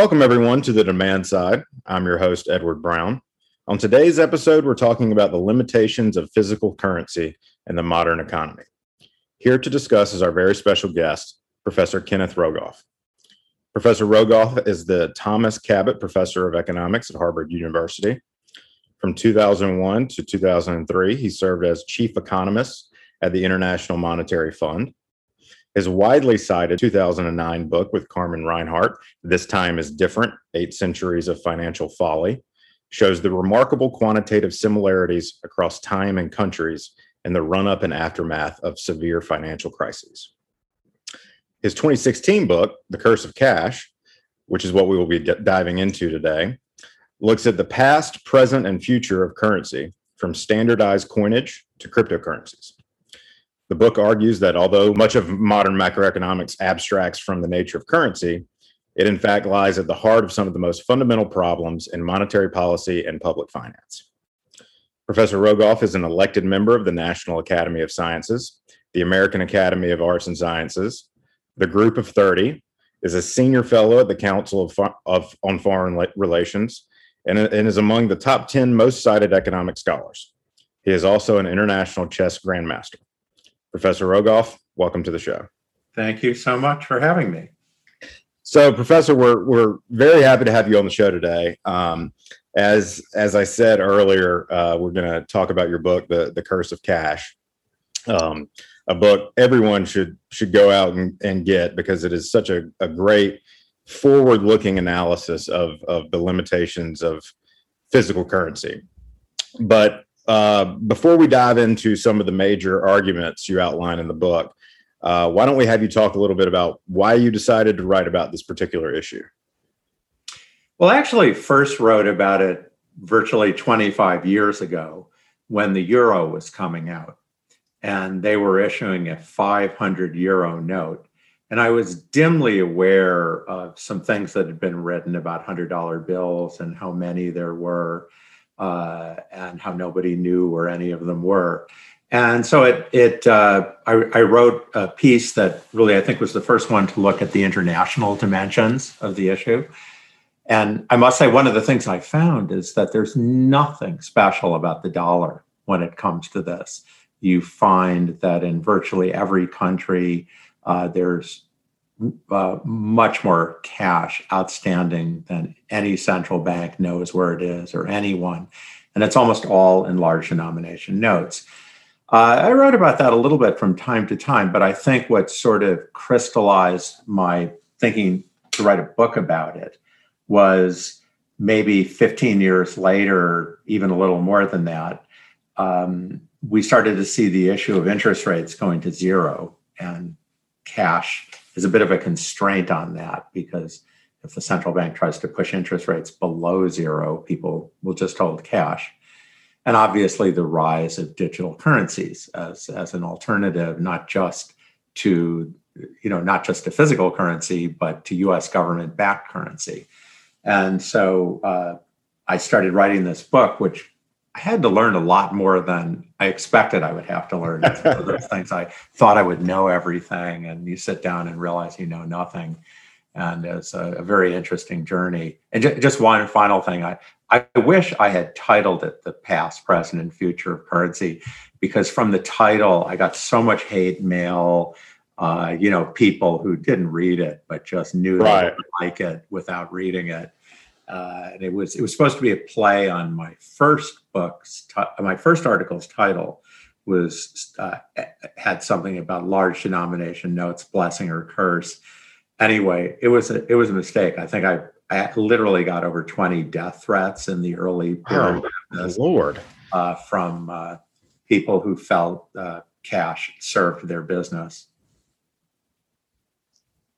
Welcome, everyone, to the demand side. I'm your host, Edward Brown. On today's episode, we're talking about the limitations of physical currency in the modern economy. Here to discuss is our very special guest, Professor Kenneth Rogoff. Professor Rogoff is the Thomas Cabot Professor of Economics at Harvard University. From 2001 to 2003, he served as chief economist at the International Monetary Fund. His widely cited 2009 book with Carmen Reinhart, This Time is Different Eight Centuries of Financial Folly, shows the remarkable quantitative similarities across time and countries in the run up and aftermath of severe financial crises. His 2016 book, The Curse of Cash, which is what we will be diving into today, looks at the past, present, and future of currency from standardized coinage to cryptocurrencies. The book argues that although much of modern macroeconomics abstracts from the nature of currency, it in fact lies at the heart of some of the most fundamental problems in monetary policy and public finance. Professor Rogoff is an elected member of the National Academy of Sciences, the American Academy of Arts and Sciences, the Group of 30, is a senior fellow at the Council of, of on Foreign Relations, and, and is among the top 10 most cited economic scholars. He is also an international chess grandmaster. Professor Rogoff, welcome to the show. Thank you so much for having me. So, Professor, we're we're very happy to have you on the show today. Um, as as I said earlier, uh, we're going to talk about your book, the the Curse of Cash, um, a book everyone should should go out and, and get because it is such a, a great forward looking analysis of of the limitations of physical currency. But uh, before we dive into some of the major arguments you outline in the book, uh, why don't we have you talk a little bit about why you decided to write about this particular issue? Well, I actually first wrote about it virtually 25 years ago when the euro was coming out and they were issuing a 500 euro note. And I was dimly aware of some things that had been written about $100 bills and how many there were uh, and how nobody knew where any of them were. And so it, it uh, I, I, wrote a piece that really I think was the first one to look at the international dimensions of the issue. And I must say, one of the things I found is that there's nothing special about the dollar when it comes to this. You find that in virtually every country, uh, there's uh, much more cash outstanding than any central bank knows where it is or anyone. And it's almost all in large denomination notes. Uh, I wrote about that a little bit from time to time, but I think what sort of crystallized my thinking to write a book about it was maybe 15 years later, even a little more than that, um, we started to see the issue of interest rates going to zero and cash is a bit of a constraint on that because if the central bank tries to push interest rates below zero, people will just hold cash. And obviously, the rise of digital currencies as, as an alternative, not just to you know not just to physical currency, but to U.S. government-backed currency. And so uh, I started writing this book, which I had to learn a lot more than I expected I would have to learn. It's one of those things I thought I would know everything, and you sit down and realize you know nothing. And it's a, a very interesting journey. And j- just one final thing, I I wish I had titled it "The Past, Present, and Future of Currency," because from the title I got so much hate mail. Uh, you know, people who didn't read it but just knew right. they would like it without reading it uh, and it was it was supposed to be a play on my first book's t- my first article's title was uh, had something about large denomination notes blessing or curse. Anyway it was a, it was a mistake. I think i i literally got over 20 death threats in the early period oh, this, lord. uh, from uh, people who felt uh, cash served their business.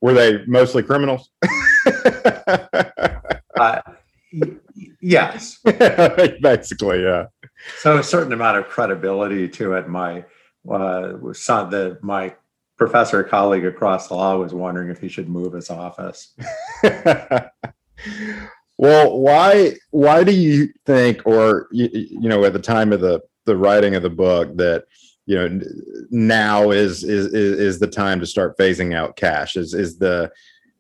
Were they mostly criminals Uh, yes. Basically, yeah. So a certain amount of credibility to it. My uh, son, the my professor colleague across the law was wondering if he should move his office. well, why why do you think, or you, you know, at the time of the the writing of the book, that you know now is is is the time to start phasing out cash? Is is the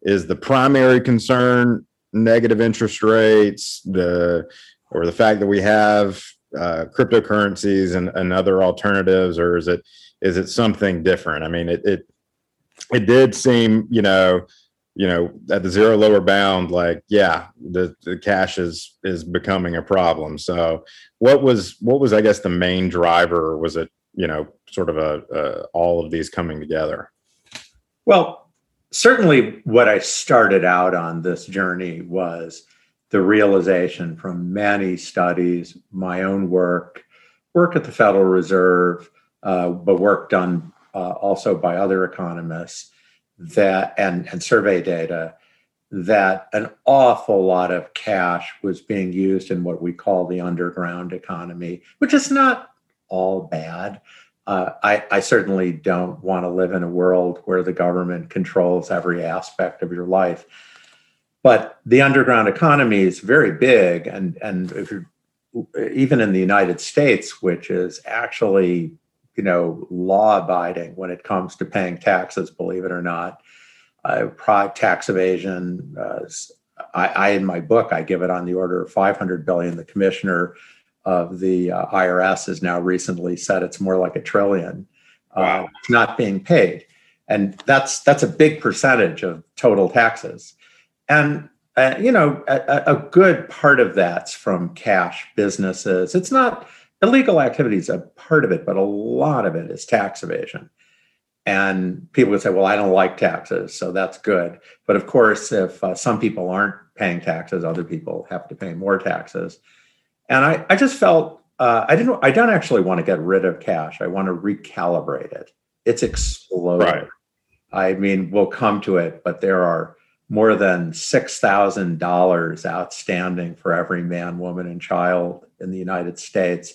is the primary concern negative interest rates, the or the fact that we have uh, cryptocurrencies and, and other alternatives, or is it is it something different? I mean, it it it did seem, you know, you know, at the zero lower bound, like yeah, the the cash is is becoming a problem. So, what was what was I guess the main driver? Was it you know sort of a, a all of these coming together? Well, certainly, what I started out on this journey was the realization from many studies, my own work, work at the Federal Reserve, uh, but work done uh, also by other economists that and, and survey data that an awful lot of cash was being used in what we call the underground economy, which is not all bad. Uh, I, I, certainly don't want to live in a world where the government controls every aspect of your life. But the underground economy is very big, and and even in the United States, which is actually you know law abiding when it comes to paying taxes, believe it or not, uh, tax evasion. Uh, I, I, in my book I give it on the order of 500 billion. The commissioner of the uh, IRS has now recently said it's more like a trillion. Uh, it's not being paid, and that's that's a big percentage of total taxes. And uh, you know, a, a, good part of that's from cash businesses. It's not illegal activities a part of it, but a lot of it is tax evasion. And people would say, "Well, I don't like taxes, so that's good." But of course, if uh, some people aren't paying taxes, other people have to pay more taxes. And I, I just felt uh, I didn't. I don't actually want to get rid of cash. I want to recalibrate it. It's exploded. Right. I mean, we'll come to it, but there are more than $6,000 outstanding for every man, woman, and child in the United States.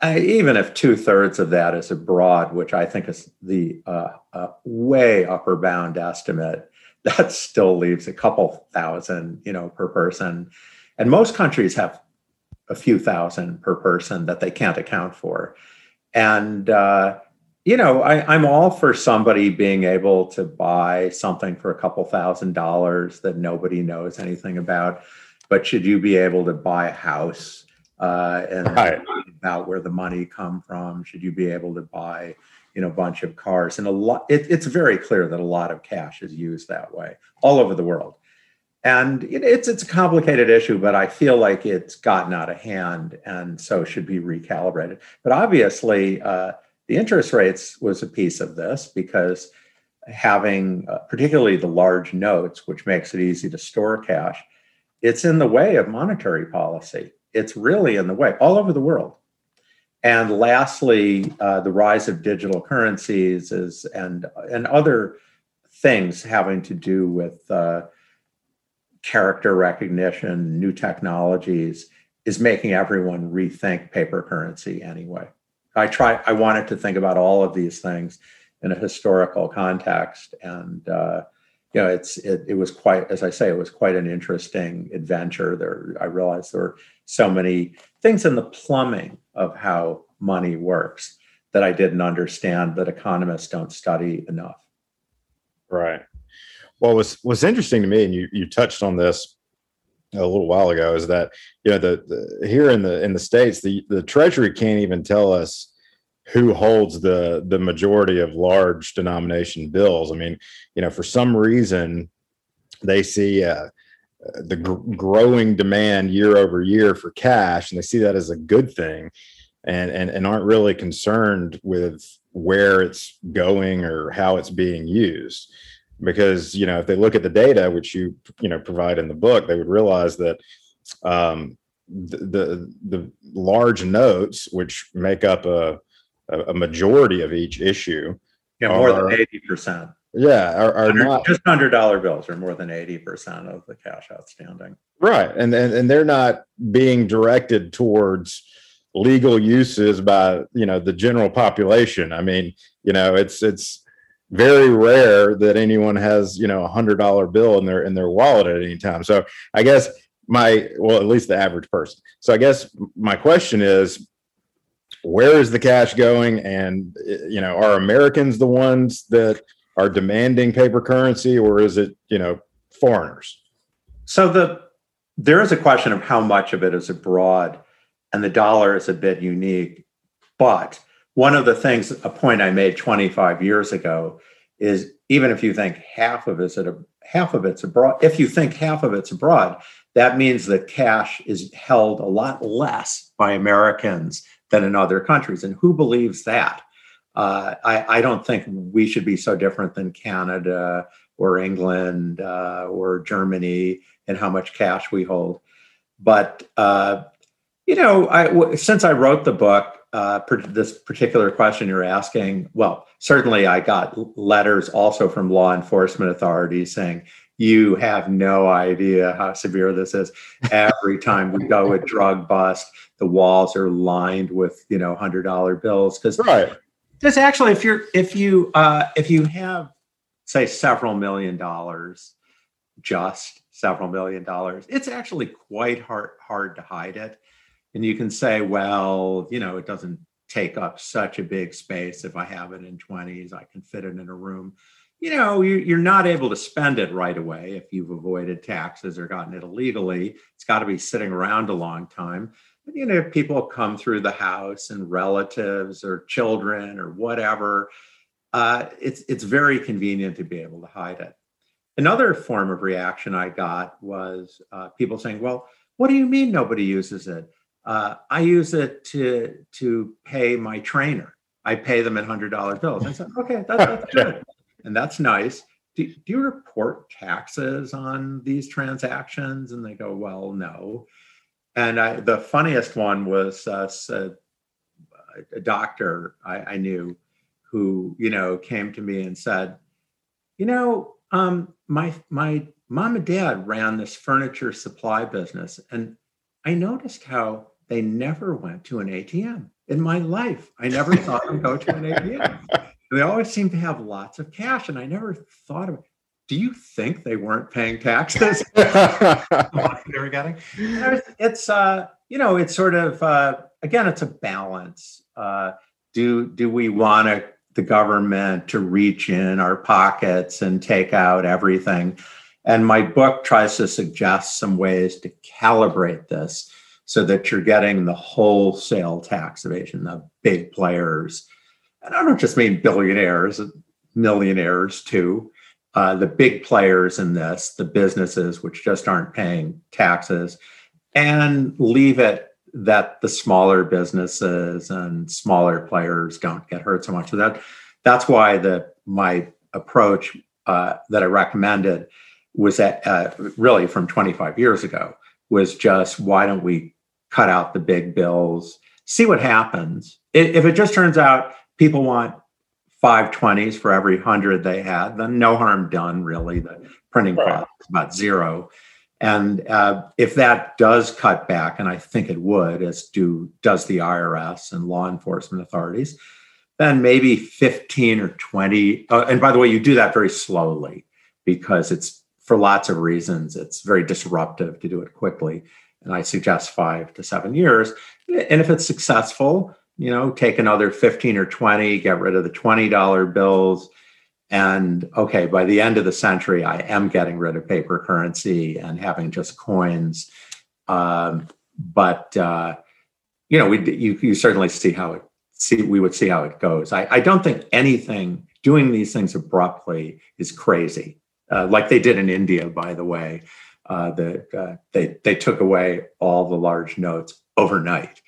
Uh, even if two thirds of that is abroad, which I think is the uh, uh, way upper bound estimate, that still leaves a couple thousand, you know, per person. And most countries have a few thousand per person that they can't account for. And uh, you know, I, am all for somebody being able to buy something for a couple thousand dollars that nobody knows anything about. But should you be able to buy a house uh, and right. about where the money come from? Should you be able to buy, you know, a bunch of cars? And a lot, it, it's very clear that a lot of cash is used that way all over the world. And it's it's a complicated issue, but I feel like it's gotten out of hand, and so should be recalibrated. But obviously. Uh, the interest rates was a piece of this because having uh, particularly the large notes, which makes it easy to store cash, it's in the way of monetary policy. It's really in the way all over the world. And lastly, uh, the rise of digital currencies is and and other things having to do with uh, character recognition, new technologies, is making everyone rethink paper currency anyway. I try. I wanted to think about all of these things in a historical context, and uh, you know, it's it, it was quite, as I say, it was quite an interesting adventure. There, I realized there were so many things in the plumbing of how money works that I didn't understand that economists don't study enough. Right. Well, what's what's interesting to me, and you you touched on this a little while ago is that you know the, the, here in the in the states the the treasury can't even tell us who holds the the majority of large denomination bills. I mean you know for some reason they see uh, the gr- growing demand year over year for cash and they see that as a good thing and and, and aren't really concerned with where it's going or how it's being used because you know if they look at the data which you you know provide in the book they would realize that um, the, the, the large notes which make up a a majority of each issue yeah more are, than 80% yeah are, are not just hundred dollar bills are more than 80% of the cash outstanding. Right and, and and they're not being directed towards legal uses by you know the general population. I mean you know it's it's very rare that anyone has you know a hundred dollar bill in their in their wallet at any time. So i guess my well at least the average person. So i guess my question is where is the cash going? And you know are americans the ones that are demanding paper currency or is it you know foreigners? So the there is a question of how much of it is abroad, and the dollar is a bit unique. But one of the things, a point I made 25 years ago, is even if you think half of it's a, half of it's abroad, if you think half of it's abroad, that means that cash is held a lot less by Americans than in other countries. And who believes that? Uh, I, I, don't think we should be so different than Canada or England uh, or Germany in how much cash we hold. But uh, you know, I, since I wrote the book, uh, per, this particular question you're asking, well, certainly I got letters also from law enforcement authorities saying you have no idea how severe this is. Every time we go a drug bust, the walls are lined with you know hundred dollar bills because right. There's actually if you're if you uh, if you have say several million dollars, just several million dollars, it's actually quite hard hard to hide it. And you can say, well, you know, it doesn't take up such a big space. If I have it in 20s, I can fit it in a room. You know, you're not able to spend it right away if you've avoided taxes or gotten it illegally. It's got to be sitting around a long time But, you know, people come through the house and relatives or children or whatever, uh, it's it's very convenient to be able to hide it. Another form of reaction I got was uh, people saying, "Well, what do you mean nobody uses it? Uh, I use it to to pay my trainer. I pay them in hundred dollar bills." I said, "Okay, that's, that's good, and that's nice." Do, do you report taxes on these transactions? And they go, "Well, no." And I, the funniest one was uh, a, a, doctor I, I, knew who, you know, came to me and said, you know, um, my my mom and dad ran this furniture supply business, and I noticed how they never went to an ATM in my life. I never saw them go to an ATM. They always seemed to have lots of cash, and I never thought of it. do you think they weren't paying taxes? they were getting. It's uh, you know, it's sort of uh, again, it's a balance. Uh, do do we want to, the government to reach in our pockets and take out everything? And my book tries to suggest some ways to calibrate this so that you're getting the wholesale tax evasion, the big players. And I don't just mean billionaires, millionaires too uh, the big players in this, the businesses which just aren't paying taxes, and leave it that the smaller businesses and smaller players don't get hurt so much. So that that's why the my approach uh, that I recommended was that uh, really from 25 years ago was just why don't we cut out the big bills, see what happens. If it just turns out people want 520s for every 100 they had, then no harm done, really. The printing right. cost is about zero. And uh, if that does cut back, and I think it would, as do does the IRS and law enforcement authorities, then maybe 15 or 20. Uh, and by the way, you do that very slowly because it's for lots of reasons. It's very disruptive to do it quickly. And I suggest five to seven years. And if it's successful, you know, take another 15 or 20, get rid of the $20 bills. And okay, by the end of the century, I am getting rid of paper currency and having just coins. Um, but uh, you know, we you, you certainly see how it see we would see how it goes. I, I don't think anything doing these things abruptly is crazy, uh, like they did in India, by the way. Uh, that uh, they they took away all the large notes overnight.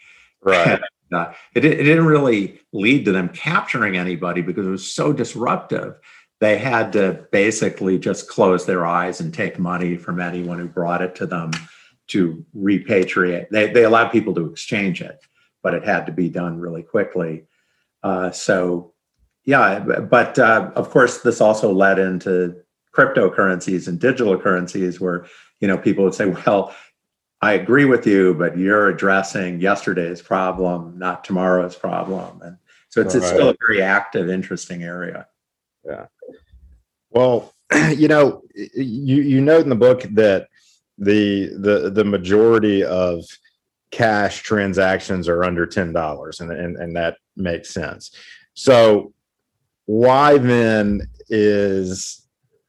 Right. Uh, it, it didn't really lead to them capturing anybody because it was so disruptive. They had to basically just close their eyes and take money from anyone who brought it to them to repatriate. They, they allowed people to exchange it, but it had to be done really quickly. Uh, so, yeah, but uh, of course, this also led into cryptocurrencies and digital currencies where you know people would say, well, I agree with you, but you're addressing yesterday's problem, not tomorrow's problem. And so it's, it's still a very active, interesting area. Yeah. Well, you know, you, you note in the book that the the the majority of cash transactions are under ten dollars, and, and and that makes sense. So why then is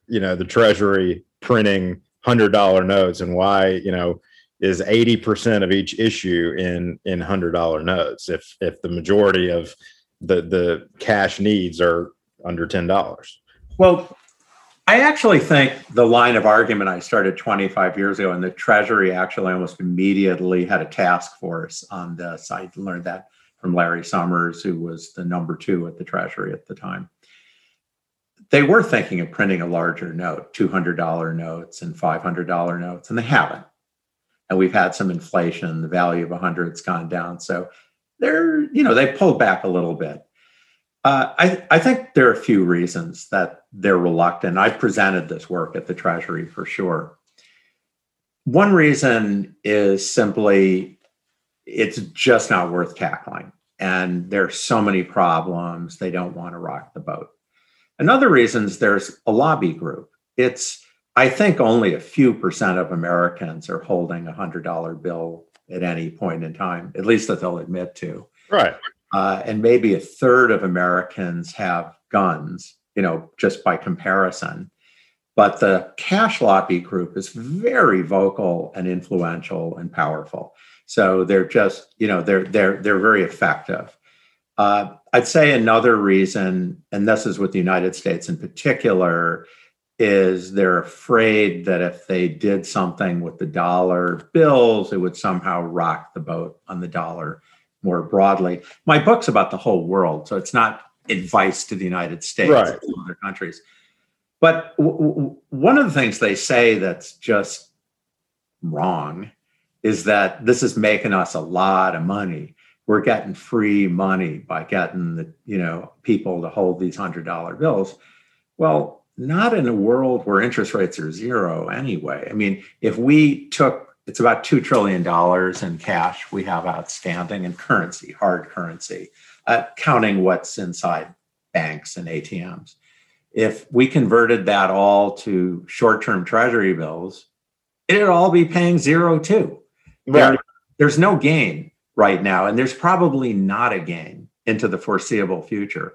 you know the Treasury printing hundred dollar notes and why you know is 80% of each issue in in hundred dollar notes if if the majority of the the cash needs are under ten dollars? Well i actually think the line of argument i started 25 years ago and the treasury actually almost immediately had a task force on this. I learned that from larry summers who was the number two at the treasury at the time they were thinking of printing a larger note, $200 notes and $500 notes, and they haven't. And we've had some inflation. The value of 100's gone down. So they're, you know, they pulled back a little bit. Uh, I, I think there are a few reasons that they're reluctant. I presented this work at the Treasury for sure. One reason is simply it's just not worth tackling. And there are so many problems, they don't want to rock the boat. Another reason is there's a lobby group. It's, I think, only a few percent of Americans are holding a $100 bill at any point in time, at least that they'll admit to. Right. Uh, and maybe a third of Americans have guns, you know, just by comparison. But the cash lobby group is very vocal and influential and powerful. So they're just, you know, they're they're they're very effective. Uh, I'd say another reason, and this is with the United States in particular, is they're afraid that if they did something with the dollar bills, it would somehow rock the boat on the dollar more broadly. My book's about the whole world, so it's not advice to the United States right. or other countries. But w- w- one of the things they say that's just wrong is that this is making us a lot of money we're getting free money by getting the you know people to hold these hundred dollar bills. Well not in a world where interest rates are zero anyway. I mean if we took it's about $2 trillion in cash we have outstanding in currency hard currency uh, counting what's inside banks and atms if we converted that all to short-term treasury bills it'd all be paying zero too. Right. There, there's no gain right now. And there's probably not a gain into the foreseeable future.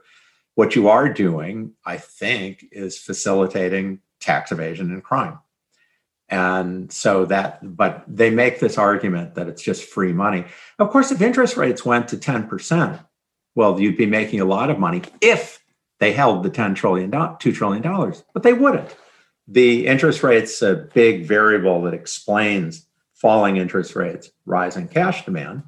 What you are doing, I think, is facilitating tax evasion and crime. And so that, but they make this argument that it's just free money. Of course, if interest rates went to 10%, well, you'd be making a lot of money if they held the $10 trillion, $2 trillion, but they wouldn't. The interest rate's a big variable that explains falling interest rates, rising cash demand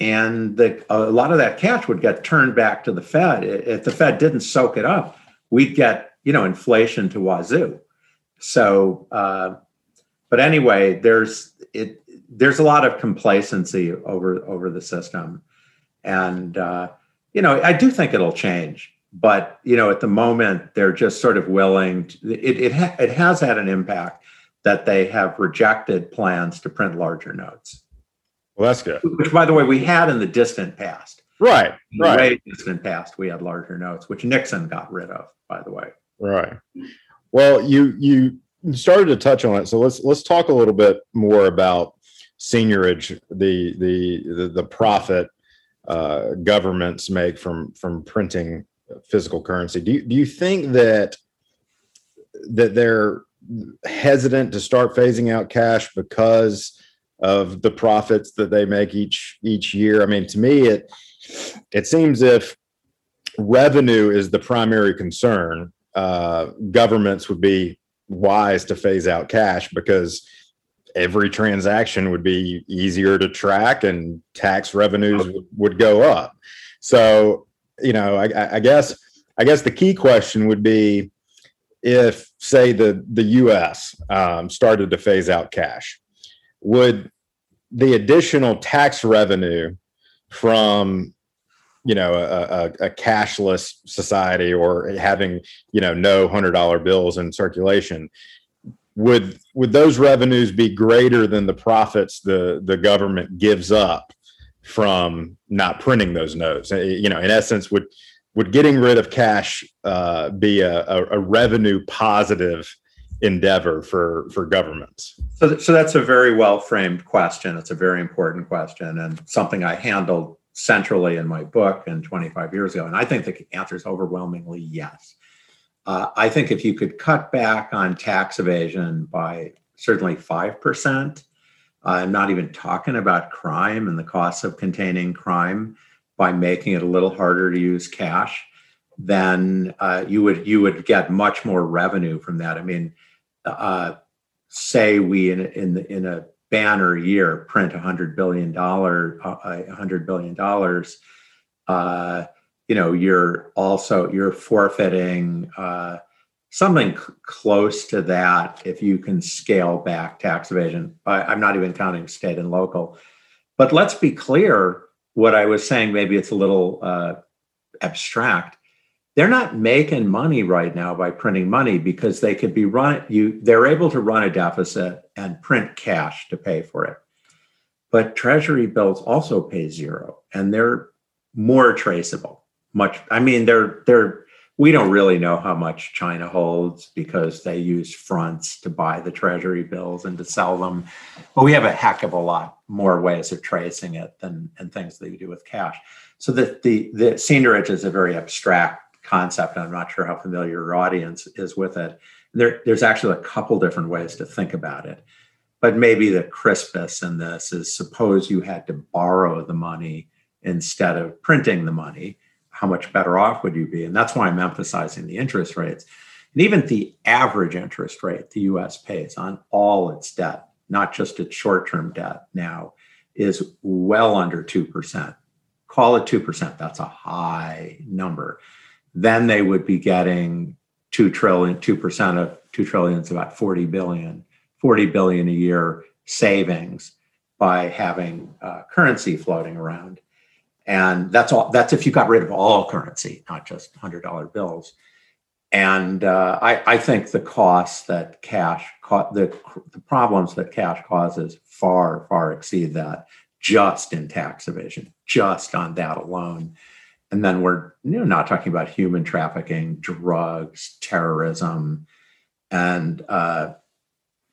and the, a lot of that cash would get turned back to the Fed. If the Fed didn't soak it up, we'd get you know inflation to wazoo. So, uh, but anyway, there's it. There's a lot of complacency over over the system, and uh, you know I do think it'll change. But you know, at the moment, they're just sort of willing. To, it it, ha- it has had an impact that they have rejected plans to print larger notes. Well, that's good. Which, by the way, we had in the distant past. Right. Right. way distant past, we had larger notes, which Nixon got rid of, by the way. Right. Well, you you started to touch on it, so let's let's talk a little bit more about seigniorage, the the the, the profit uh, governments make from from printing physical currency. Do you, do you think that that they're hesitant to start phasing out cash because of the profits that they make each each year. I mean, to me, it it seems if revenue is the primary concern, uh, governments would be wise to phase out cash because every transaction would be easier to track and tax revenues would, go up. So, you know, I, I guess I guess the key question would be if, say, the the U.S. Um, started to phase out cash would the additional tax revenue from you know a, a, a, cashless society or having you know no hundred dollar bills in circulation would would those revenues be greater than the profits the the government gives up from not printing those notes? You know in essence would would getting rid of cash uh, be a, a revenue positive endeavor for for governments? So, so that's a very well framed question. It's a very important question and something I handled centrally in my book and 25 years ago. And I think the answer is overwhelmingly yes. Uh, I think if you could cut back on tax evasion by certainly 5%. I'm not even talking about crime and the costs of containing crime by making it a little harder to use cash. Then uh, you would you would get much more revenue from that. I mean, uh, say we in in the, in a banner year print a hundred billion dollar uh, a hundred billion dollars. Uh, you know, you're also you're forfeiting uh, something c- close to that if you can scale back tax evasion. I, I'm not even counting state and local. But let's be clear what I was saying, maybe it's a little uh, abstract. They're not making money right now by printing money because they could be run you they're able to run a deficit and print cash to pay for it. But treasury bills also pay zero and they're more traceable. Much I mean they're they're we don't really know how much China holds because they use fronts to buy the treasury bills and to sell them. But we have a heck of a lot more ways of tracing it than and things that you do with cash. So the the the seigniorage is a very abstract concept. I'm not sure how familiar your audience is with it. There, there's actually a couple different ways to think about it. But maybe the crispest in this is suppose you had to borrow the money instead of printing the money how much better off would you be? And that's why I'm emphasizing the interest rates. And even the average interest rate the US pays on all its debt, not just its short term debt now, is well under 2%. Call it 2%, that's a high number. Then they would be getting 2 trillion, 2% of 2 trillion is about 40 billion, 40 billion a year savings by having uh, currency floating around. And that's all that's if you got rid of all currency not just $100 bills. And uh, I, I, think the costs that cash the, the problems that cash causes far far exceed that just in tax evasion just on that alone and then we're you know, not talking about human trafficking drugs terrorism and uh,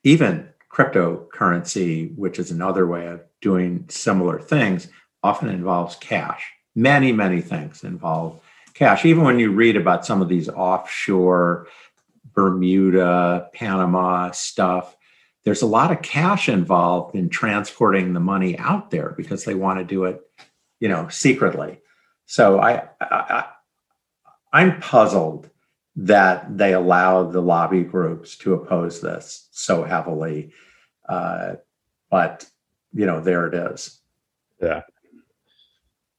even cryptocurrency which is another way of doing similar things often involves cash. Many, many things involve cash. Even when you read about some of these offshore Bermuda, Panama stuff, there's a lot of cash involved in transporting the money out there because they want to do it, you know, secretly. So I, I I'm puzzled that they allow the lobby groups to oppose this so heavily. Uh, but you know, there it is. Yeah.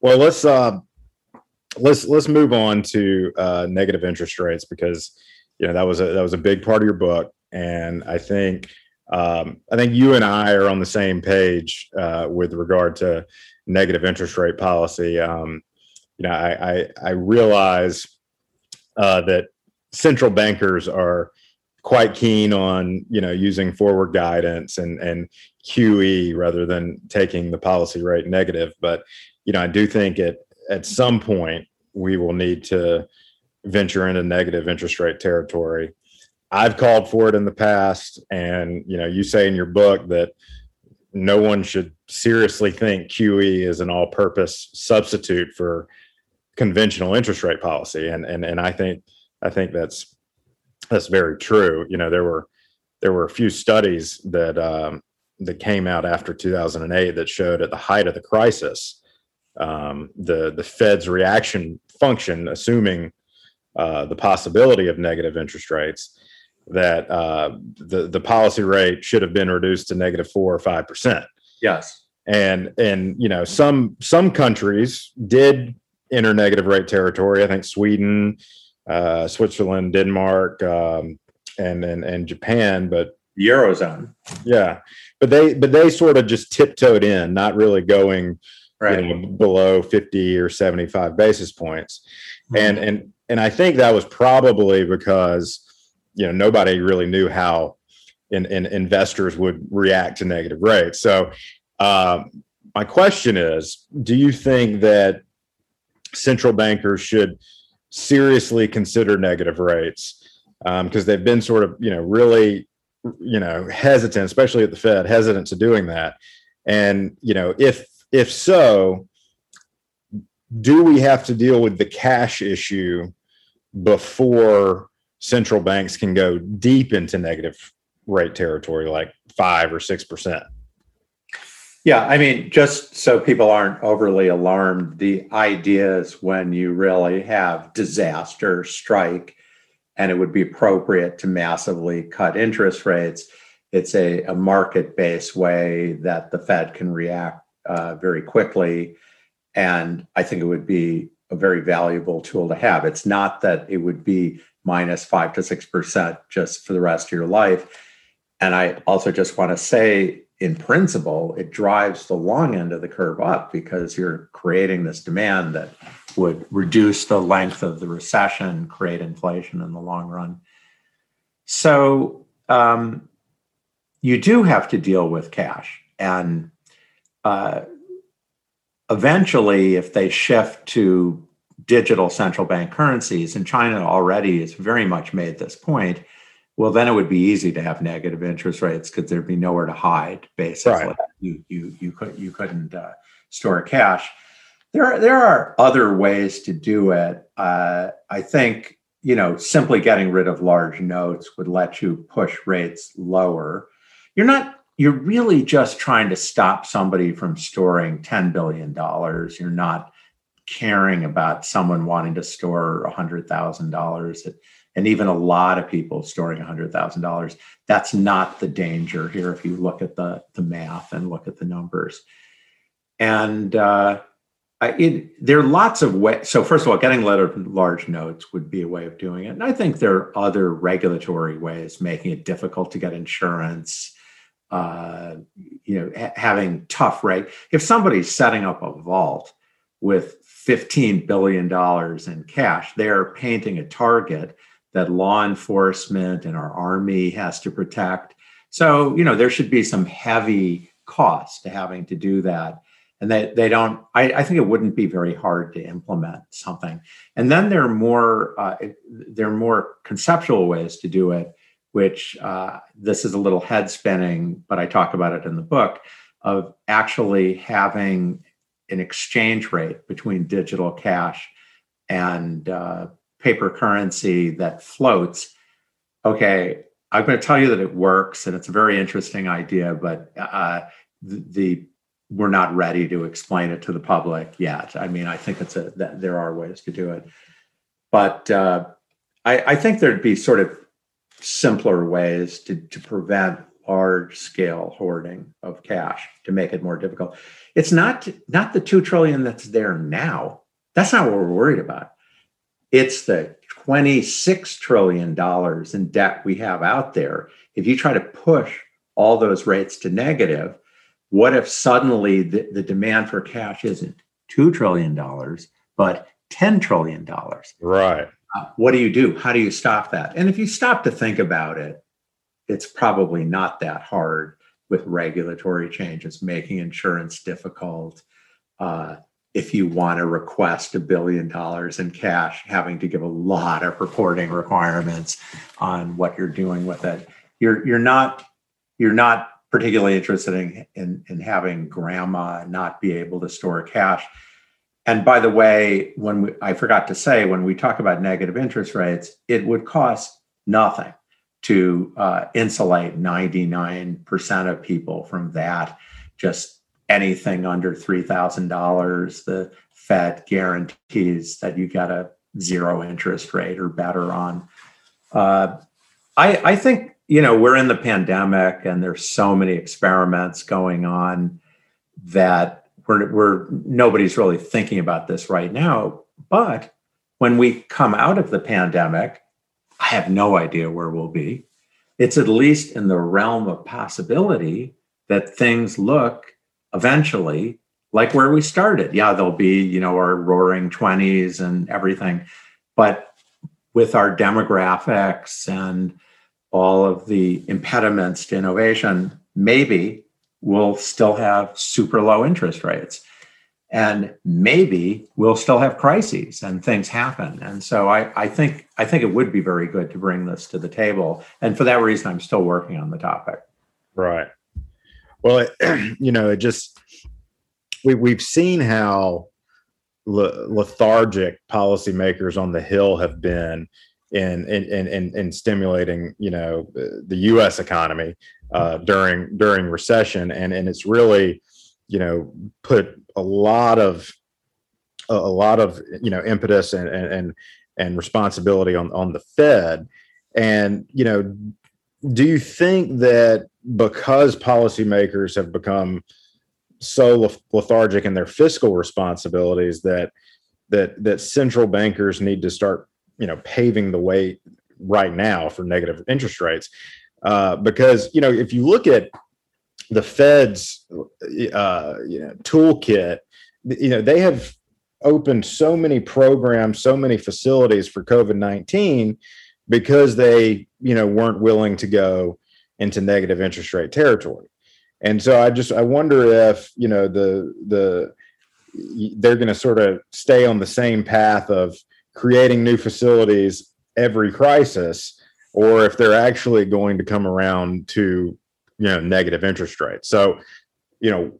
Well, let's uh, let's let's move on to uh, negative interest rates because you know that was a that was a big part of your book, and I think um, I think you and I are on the same page uh, with regard to negative interest rate policy. Um, you know, I I, I realize uh, that central bankers are quite keen on you know using forward guidance and and QE rather than taking the policy rate negative. But you know, I do think at at some point we will need to venture into negative interest rate territory. I've called for it in the past, and you know, you say in your book that no one should seriously think QE is an all-purpose substitute for conventional interest rate policy, and and and I think I think that's that's very true. You know, there were there were a few studies that um, that came out after 2008 that showed at the height of the crisis um, the the Fed's reaction function, assuming uh, the possibility of negative interest rates, that uh, the the policy rate should have been reduced to negative four or five percent. Yes, and and you know some some countries did enter negative rate territory. I think Sweden, uh, Switzerland, Denmark, um, and and and Japan, but eurozone. Yeah, but they but they sort of just tiptoed in, not really going right. you know, below 50 or 75 basis points. Mm-hmm. And and and I think that was probably because you know nobody really knew how in, in investors would react to negative rates. So um, my question is, do you think that central bankers should seriously consider negative rates? Because um, they've been sort of, you know, really, you know, hesitant, especially at the Fed, hesitant to doing that. And you know, if if so, do we have to deal with the cash issue before central banks can go deep into negative rate territory, like five or six percent. Yeah, I mean, just so people aren't overly alarmed, the idea is when you really have disaster strike and it would be appropriate to massively cut interest rates, it's a, a market based way that the Fed can react uh, very quickly. And I think it would be a very valuable tool to have. It's not that it would be minus five to six percent just for the rest of your life. And I also just want to say, in principle, it drives the long end of the curve up because you're creating this demand that would reduce the length of the recession, create inflation in the long run. So um, you do have to deal with cash. And uh, eventually, if they shift to digital central bank currencies, and China already has very much made this point, well, then it would be easy to have negative interest rates because there'd be nowhere to hide. Basically, right. you you you could you couldn't uh, store cash. There are, there are other ways to do it. Uh, I think you know simply getting rid of large notes would let you push rates lower. You're not you're really just trying to stop somebody from storing $10 billion. You're not caring about someone wanting to store $100,000 and even a lot of people storing $100,000. That's not the danger here if you look at the, the math and look at the numbers. And uh, it, there are lots of ways. So, first of all, getting large notes would be a way of doing it. And I think there are other regulatory ways making it difficult to get insurance. Uh, you know, ha- having tough rate. If somebody's setting up a vault with $15 billion in cash, they're painting a target that law enforcement and our army has to protect. So, you know, there should be some heavy cost to having to do that. And they, they don't, I, I think it wouldn't be very hard to implement something. And then there are more, uh, there are more conceptual ways to do it, which uh, this is a little head spinning, but I talk about it in the book of actually having an exchange rate between digital cash and uh, paper currency that floats. Okay, I'm going to tell you that it works, and it's a very interesting idea, but uh, the, the we're not ready to explain it to the public yet. I mean, I think it's a that there are ways to do it, but uh, I, I think there'd be sort of simpler ways to to prevent large scale hoarding of cash to make it more difficult. It's not not the two trillion that's there now. That's not what we're worried about. It's the 26 trillion dollars in debt we have out there. If you try to push all those rates to negative, what if suddenly the, the demand for cash isn't $2 trillion, but $10 trillion? Right. Uh, what do you do? How do you stop that? And if you stop to think about it, it's probably not that hard with regulatory changes, making insurance difficult. Uh, if you want to request a billion dollars in cash, having to give a lot of reporting requirements on what you're doing with it. You're you're not you're not particularly interested in, in, in having grandma not be able to store cash. And by the way, when we, I forgot to say, when we talk about negative interest rates, it would cost nothing to uh, insulate 99% of people from that. Just anything under $3,000, the Fed guarantees that you get a zero interest rate or better on. Uh, I, I think, you know, we're in the pandemic and there's so many experiments going on that we're, we're nobody's really thinking about this right now. But when we come out of the pandemic, I have no idea where we'll be. It's at least in the realm of possibility that things look eventually like where we started. Yeah, there'll be, you know, our roaring 20s and everything. But with our demographics and all of the impediments to innovation, maybe we'll still have super low interest rates. And maybe we'll still have crises and things happen. And so I, I think I think it would be very good to bring this to the table. And for that reason, I'm still working on the topic. Right. Well, it, you know, it just we we've seen how lethargic policymakers on the Hill have been in in in, in stimulating you know the U.S. economy uh, during during recession, and and it's really you know put a lot of a, a lot of you know impetus and and and responsibility on on the Fed, and you know, do you think that because policymakers have become so lethargic in their fiscal responsibilities that that that central bankers need to start you know paving the way right now for negative interest rates? Uh, because you know if you look at the Fed's uh, you know, toolkit, you know they have opened so many programs, so many facilities for COVID nineteen because they you know weren't willing to go into negative interest rate territory. And so I just I wonder if you know the the they're going to sort of stay on the same path of creating new facilities every crisis or if they're actually going to come around to you know negative interest rates so you know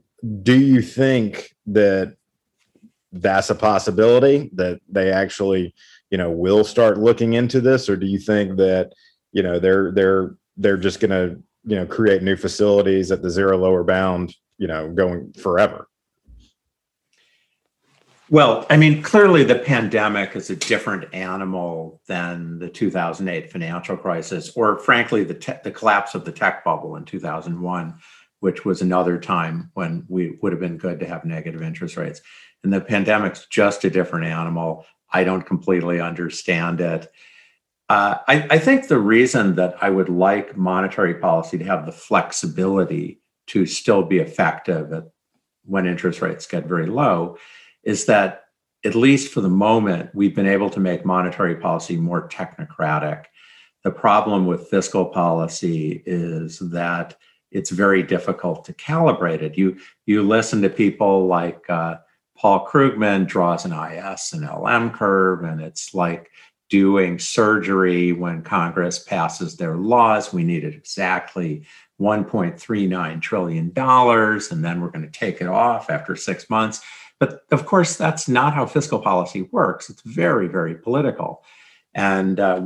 do you think that that's a possibility that they actually you know will start looking into this or do you think that you know they're they're they're just going to you know create new facilities at the zero lower bound you know going forever well, I mean, clearly the pandemic is a different animal than the 2008 financial crisis, or frankly, the, te- the collapse of the tech bubble in 2001, which was another time when we would have been good to have negative interest rates. And the pandemic's just a different animal. I don't completely understand it. Uh, I, I think the reason that I would like monetary policy to have the flexibility to still be effective at, when interest rates get very low is that at least for the moment, we've been able to make monetary policy more technocratic. The problem with fiscal policy is that it's very difficult to calibrate it. You you listen to people like uh, Paul Krugman draws an IS and LM curve, and it's like doing surgery when Congress passes their laws. We needed exactly 1.39 trillion dollars, and then we're going to take it off after six months. But of course, that's not how fiscal policy works. It's very, very political. And, uh,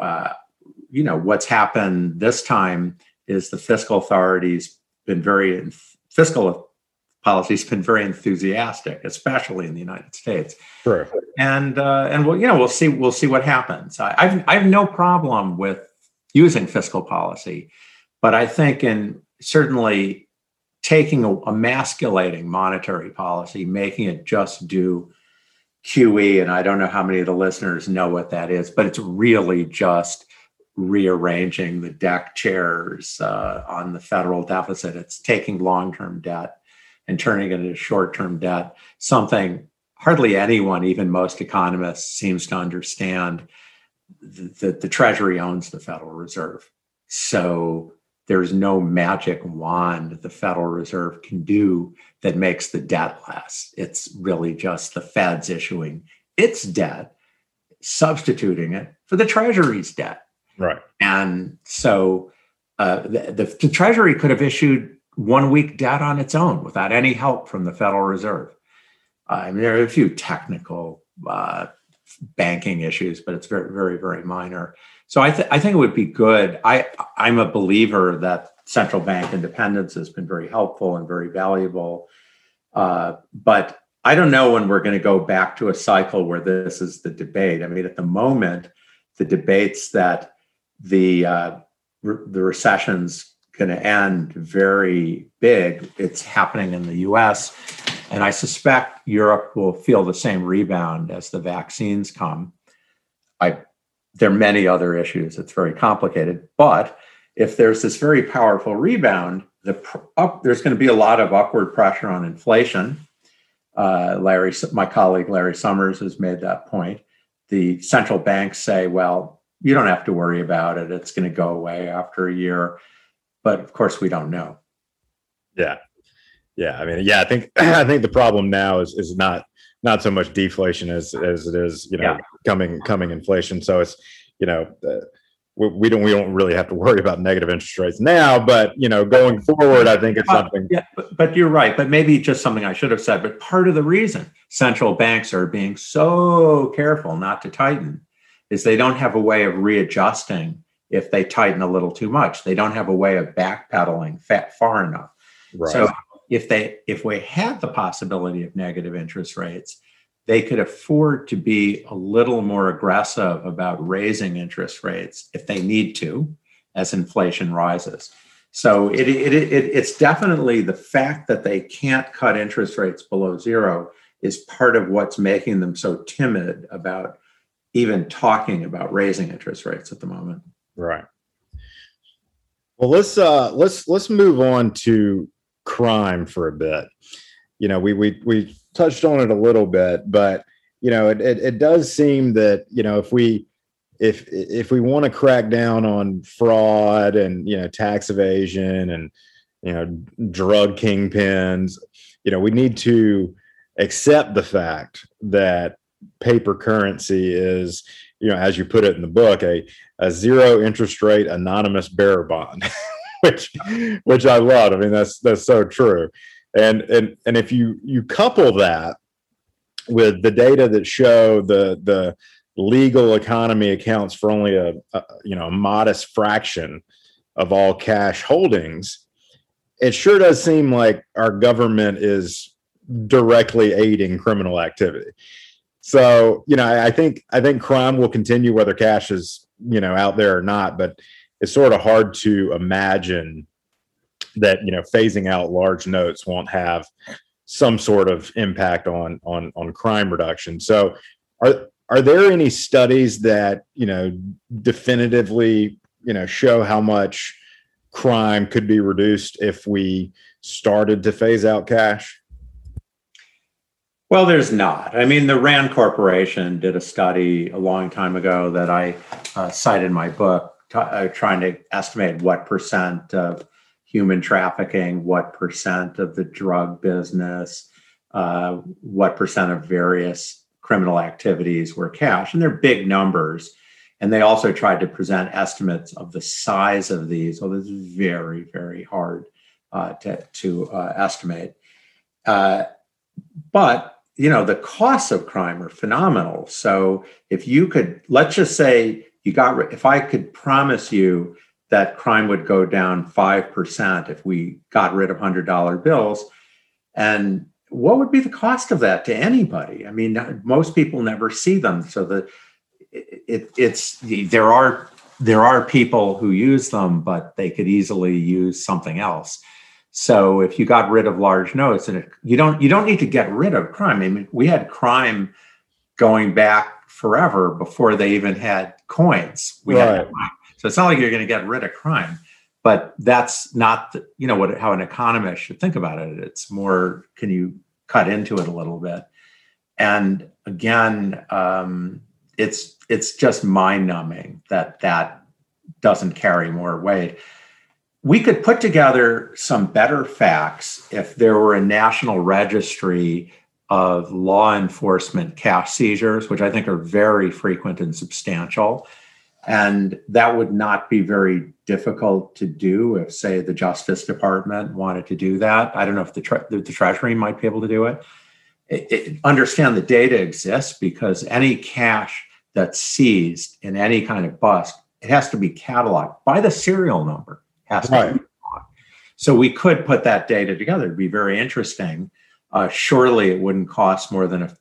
uh, you know, what's happened this time is the fiscal authorities been very, fiscal policy's been very enthusiastic, especially in the United States. Sure. And, uh, and we'll, you know, we'll see, we'll see what happens. I, I've, I have no problem with using fiscal policy, but I think in certainly taking a emasculating monetary policy, making it just do QE. And I don't know how many of the listeners know what that is, but it's really just rearranging the deck chairs uh, on the federal deficit. It's taking long term debt and turning it into short term debt, something hardly anyone, even most economists, seems to understand that the Treasury owns the Federal Reserve. So there's no magic wand the Federal Reserve can do that makes the debt less. It's really just the Fed's issuing its debt, substituting it for the Treasury's debt. Right. And so uh, the, the, the, Treasury could have issued one week debt on its own without any help from the Federal Reserve. Uh, I mean, there are a few technical uh, banking issues, but it's very, very, very minor. So I, th- I think it would be good. I I'm a believer that central bank independence has been very helpful and very valuable. Uh, but I don't know when we're going to go back to a cycle where this is the debate. I mean, at the moment, the debates that the uh, re- the recession's going to end very big. It's happening in the U.S. And I suspect Europe will feel the same rebound as the vaccines come. I there are many other issues. It's very complicated. But if there's this very powerful rebound, the up, there's going to be a lot of upward pressure on inflation. Uh, Larry, my colleague Larry Summers has made that point. The central banks say, well, you don't have to worry about it. It's going to go away after a year. But of course, we don't know. Yeah. Yeah. I mean, yeah, I think I think the problem now is is not not so much deflation as as it is you know yeah. coming coming inflation. So it's you know. Uh, we, we don't we don't really have to worry about negative interest rates now, but you know, going forward, I think it's uh, something. Yeah, but, but you're right. But maybe just something I should have said. But part of the reason central banks are being so careful not to tighten is they don't have a way of readjusting if they tighten a little too much. They don't have a way of backpedaling fat far enough. Right. So if they if we had the possibility of negative interest rates, they could afford to be a little more aggressive about raising interest rates if they need to as inflation rises. So it, it, it, it's definitely the fact that they can't cut interest rates below zero is part of what's making them so timid about even talking about raising interest rates at the moment. Right. Well, let's uh, let's let's move on to crime for a bit. You know, we we we touched on it a little bit, but you know, it, it, it does seem that you know if we if if we want to crack down on fraud and you know tax evasion and you know drug kingpins, you know, we need to accept the fact that paper currency is you know as you put it in the book a, a zero interest rate anonymous bearer bond which which i love. I mean that's that's so true. And and and if you you couple that with the data that show the the legal economy accounts for only a, a you know a modest fraction of all cash holdings it sure does seem like our government is directly aiding criminal activity. So you know I, I think i think crime will continue whether cash is you know out there or not but it's sort of hard to imagine that you know phasing out large notes won't have some sort of impact on on on crime reduction. So are are there any studies that you know definitively you know show how much crime could be reduced if we started to phase out cash? Well, there's not. I mean, the Rand Corporation did a study a long time ago that I uh, cite in my book, t- uh, trying to estimate what percent of human trafficking, what percent of the drug business, uh, what percent of various criminal activities were cash. And they're big numbers. And they also tried to present estimates of the size of these. Well, this is very, very hard uh, to, to uh, estimate. Uh, but you know the costs of crime are phenomenal so if you could let's just say you got if i could promise you that crime would go down 5% if we got rid of $100 bills. And what would be the cost of that to anybody? I mean, most people never see them. So the it, it's there are there are people who use them, but they could easily use something else. So if you got rid of large notes, and it, you don't you don't need to get rid of crime. I mean, we had crime going back forever before they even had coins. We right. had so it's not like you're going to get rid of crime, but that's not the, you know what how an economist should think about it. It's more can you cut into it a little bit, and again, um, it's it's just mind numbing that that doesn't carry more weight. We could put together some better facts if there were a national registry of law enforcement cash seizures, which I think are very frequent and substantial. And that would not be very difficult to do if, say, the Justice Department wanted to do that. I don't know if the, tre- the Treasury might be able to do it. It, it. Understand the data exists because any cash that's seized in any kind of bust, it has to be cataloged by the serial number. Has to right. be so we could put that data together. It'd be very interesting. Uh, surely it wouldn't cost more than a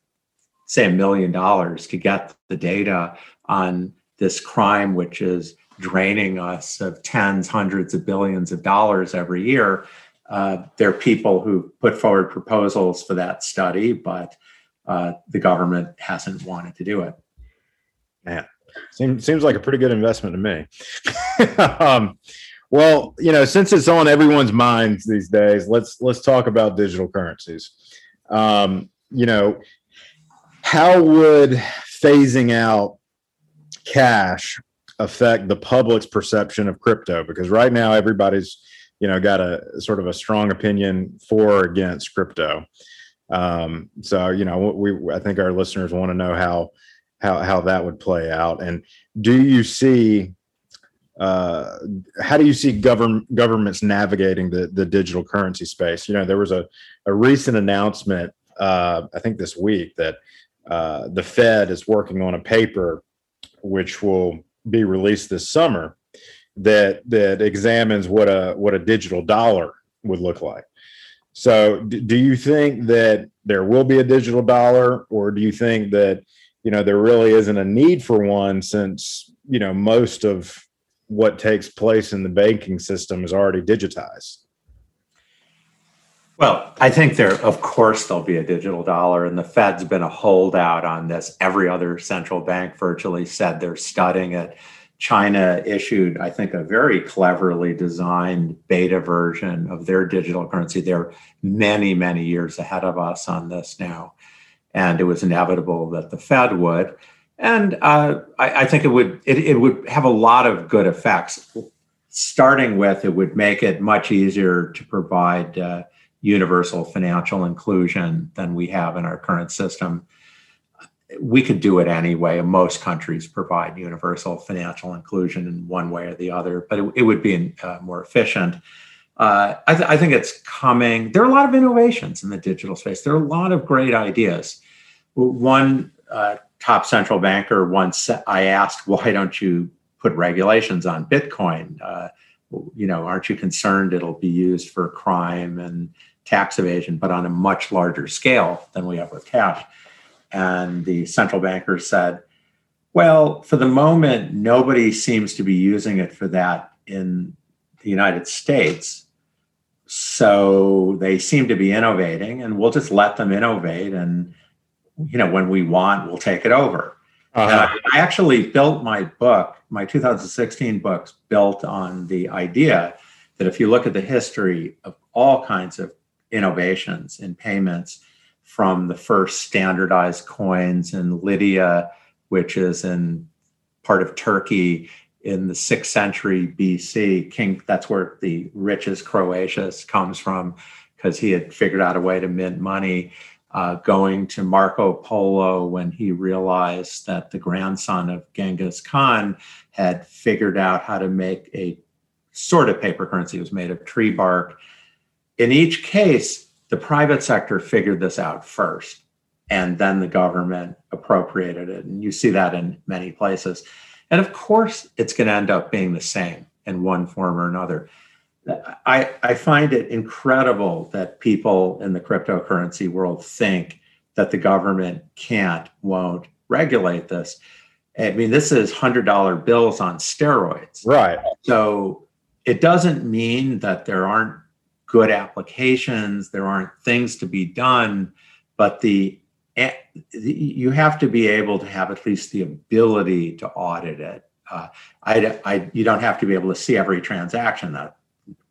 say a million dollars to get the data on this crime, which is draining us of tens, hundreds of billions of dollars every year. Uh, there are people who put forward proposals for that study, but uh, the government hasn't wanted to do it. Man, seems seems like a pretty good investment to me. um, well, you know, since it's on everyone's minds these days, let's let's talk about digital currencies. Um, you know, how would phasing out cash affect the public's perception of crypto? Because right now everybody's you know got a sort of a strong opinion for or against crypto. Um, so you know we I think our listeners want to know how how how that would play out. And do you see uh, how do you see govern, governments navigating the, the digital currency space? You know, there was a, a recent announcement, uh, I think this week, that uh, the Fed is working on a paper which will be released this summer, that that examines what a what a digital dollar would look like. So, do you think that there will be a digital dollar, or do you think that you know there really isn't a need for one since you know most of what takes place in the banking system is already digitized? Well, I think there, of course, there'll be a digital dollar, and the Fed's been a holdout on this. Every other central bank virtually said they're studying it. China issued, I think, a very cleverly designed beta version of their digital currency. They're many, many years ahead of us on this now. And it was inevitable that the Fed would. And uh, I, I, think it would it, it would have a lot of good effects. Starting with, it would make it much easier to provide uh, universal financial inclusion than we have in our current system we could do it anyway. Most countries provide universal financial inclusion in one way or the other, but it, it would be uh, more efficient. Uh, I, th- I, think it's coming. There are a lot of innovations in the digital space. There are a lot of great ideas. One uh, top central banker once I asked, "Why don't you put regulations on Bitcoin? Uh, you know, aren't you concerned it'll be used for crime and tax evasion, but on a much larger scale than we have with cash?" And the central banker said, well, for the moment, nobody seems to be using it for that in the United States. So they seem to be innovating, and we'll just let them innovate. And, you know, when we want, we'll take it over. Uh-huh. I actually built my book, my 2016 books, built on the idea that if you look at the history of all kinds of innovations in payments, from the first standardized coins in Lydia, which is in part of Turkey in the sixth century BC. King, that's where the richest Croesus comes from, because he had figured out a way to mint money. Uh, going to Marco Polo when he realized that the grandson of Genghis Khan had figured out how to make a sort of paper currency. It was made of tree bark. In each case, the private sector figured this out first, and then the government appropriated it. And you see that in many places. And of course, it's going to end up being the same in one form or another. I, I find it incredible that people in the cryptocurrency world think that the government can't, won't regulate this. I mean, this is $100 bills on steroids. Right. So it doesn't mean that there aren't good applications, there aren't things to be done, but the you have to be able to have at least the ability to audit it. Uh, I, I, you don't have to be able to see every transaction, that,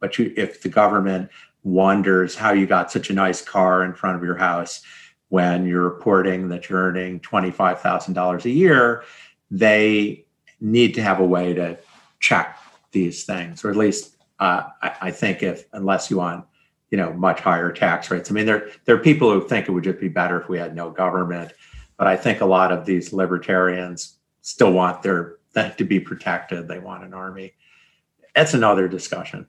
but you, if the government wonders how you got such a nice car in front of your house when you're reporting that you're earning $25,000 a year, they need to have a way to check these things, or at least uh, I, I, think if unless you want you know much higher tax rates. I mean there there are people who think it would just be better if we had no government but i think a lot of these libertarians still want their that to be protected. They want an army. That's another discussion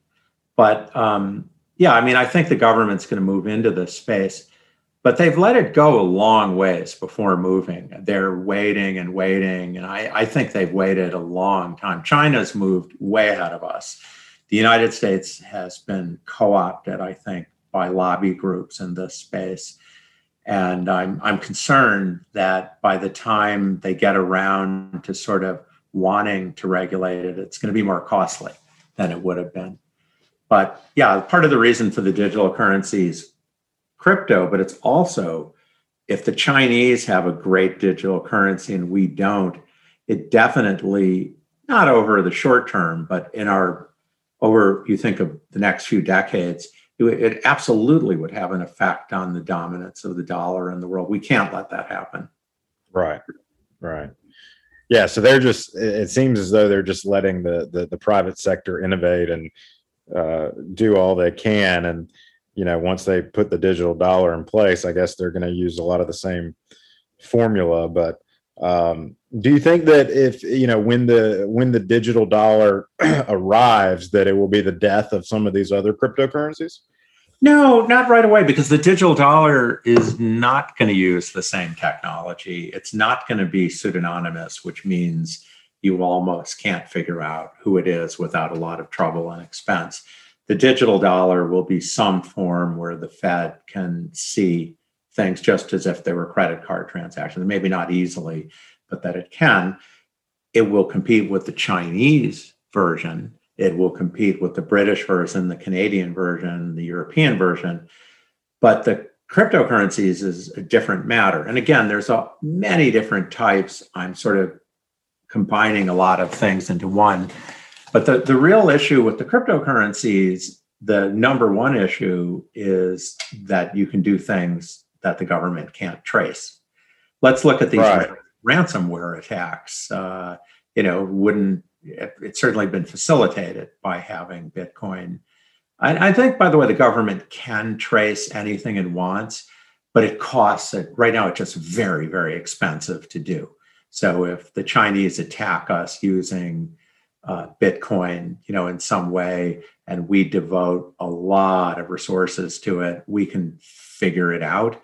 but um, yeah i mean i think the government's going to move into this space but they've let it go a long ways before moving they're waiting and waiting and I, I think they've waited a long time china's moved way ahead of us the United States has been co opted, I think, by lobby groups in this space. And I'm, I'm concerned that by the time they get around to sort of wanting to regulate it, it's going to be more costly than it would have been. But yeah, part of the reason for the digital currencies crypto, but it's also if the Chinese have a great digital currency and we don't, it definitely, not over the short term, but in our over you think of the next few decades, it, it absolutely would have an effect on the dominance of the dollar in the world. We can't let that happen. Right, right. Yeah, so they're just. It seems as though they're just letting the the, the private sector innovate and uh, do all they can, and you know, once they put the digital dollar in place, I guess they're going to use a lot of the same formula. But um, do you think that if you know when the when the digital dollar arrives, that it will be the death of some of these other cryptocurrencies? No, not right away, because the digital dollar is not going to use the same technology. It's not going to be pseudonymous, which means you almost can't figure out who it is without a lot of trouble and expense. The digital dollar will be some form where the Fed can see things just as if they were credit card transactions, maybe not easily, but that it can. It will compete with the Chinese version. It will compete with the British version, the Canadian version, the European version. But the cryptocurrencies is a different matter. And again, there's a, many different types. I'm sort of combining a lot of things into one. But the, the real issue with the cryptocurrencies, the number one issue is that you can do things that the government can't trace. Let's look at these right. ransomware attacks. Uh, you know, wouldn't it, it's certainly been facilitated by having Bitcoin. I, I think, by the way, the government can trace anything it wants, but it costs it right now. It's just very, very expensive to do. So if the Chinese attack us using uh, Bitcoin, you know, in some way, and we devote a lot of resources to it, we can figure it out.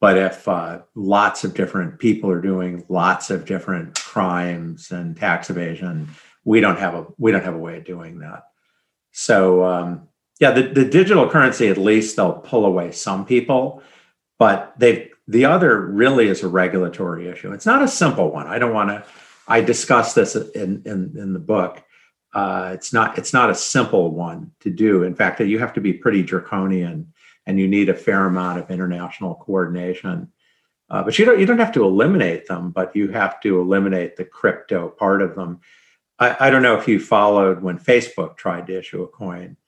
But if uh, lots of different people are doing lots of different crimes and tax evasion, we don't have a we don't have a way of doing that. So um, yeah, the, the digital currency at least they'll pull away some people, but they the other really is a regulatory issue. It's not a simple one. I don't want to. I discuss this in in, in the book. Uh, it's not it's not a simple one to do. In fact, you have to be pretty draconian, and you need a fair amount of international coordination. Uh, but you don't you don't have to eliminate them, but you have to eliminate the crypto part of them. I, I don't know if you followed when Facebook tried to issue a coin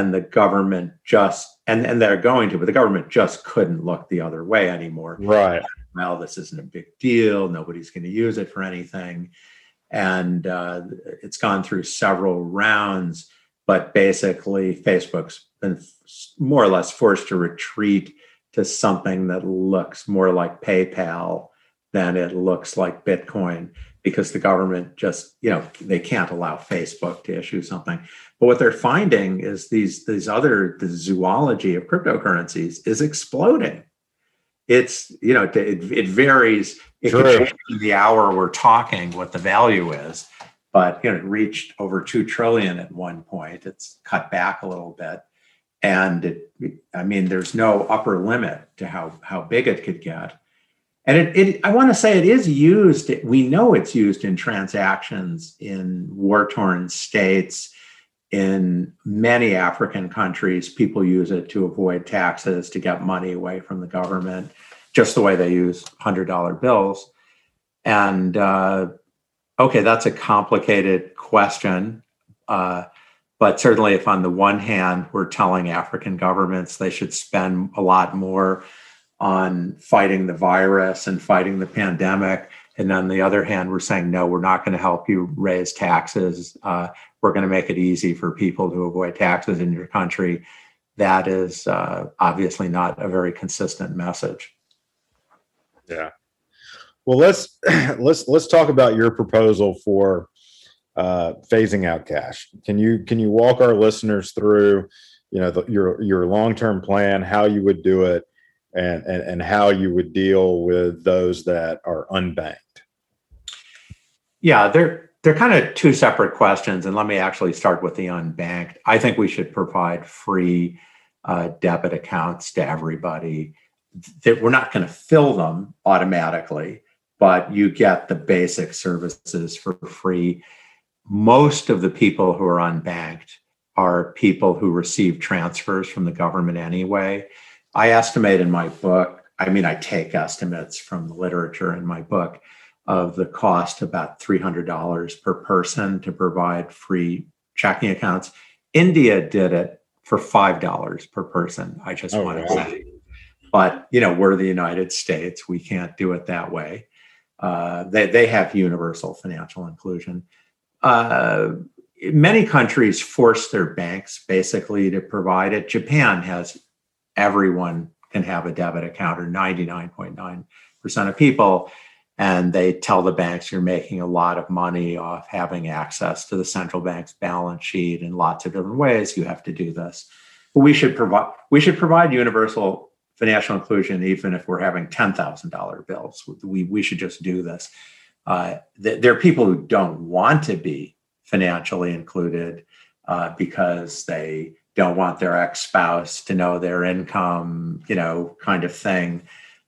and the government just and and they're going to but the government just couldn't look the other way anymore. Right. Well this isn't a big deal. Nobody's going to use it for anything. And uh, it's gone through several rounds but basically facebook's been more or less forced to retreat to something that looks more like paypal than it looks like bitcoin because the government just you know they can't allow facebook to issue something but what they're finding is these these other the zoology of cryptocurrencies is exploding. It's you know it, it varies. It could change the hour we're talking what the value is, but you know it reached over two trillion at one point. It's cut back a little bit, and it, I mean there's no upper limit to how how big it could get. And it, it I want to say it is used. We know it's used in transactions in war torn states in many African countries, people use it to avoid taxes, to get money away from the government, just the way they use $100 bills. And uh, okay, that's a complicated question. Uh, but certainly, if on the one hand, we're telling African governments they should spend a lot more on fighting the virus and fighting the pandemic, and on the other hand, we're saying, no, we're not going to help you raise taxes. Uh, we're going to make it easy for people to avoid taxes in your country. That is uh, obviously not a very consistent message. Yeah. Well, let's let's let's talk about your proposal for uh, phasing out cash. Can you can you walk our listeners through, you know, the, your your long term plan, how you would do it, and, and and how you would deal with those that are unbanked? Yeah, they're they're kind of two separate questions, and let me actually start with the unbanked. I think we should provide free uh, debit accounts to everybody. That we're not going to fill them automatically, but you get the basic services for free. Most of the people who are unbanked are people who receive transfers from the government anyway. I estimate in my book, I mean, I take estimates from the literature in my book of the cost about $300 per person to provide free checking accounts. India did it for $5 per person, I just oh, want to say. But, you know, we're the United States. We can't do it that way. Uh, they, they have universal financial inclusion. Uh, many countries force their banks basically to provide it. Japan has everyone can have a debit account, or 99.9% of people. And they tell the banks you're making a lot of money off having access to the central bank's balance sheet in lots of different ways. You have to do this. But we should provide we should provide universal financial inclusion even if we're having $10,000 bills. We, we should just do this. Uh, th- there are people who don't want to be financially included uh, because they don't want their ex-spouse to know their income, you know, kind of thing.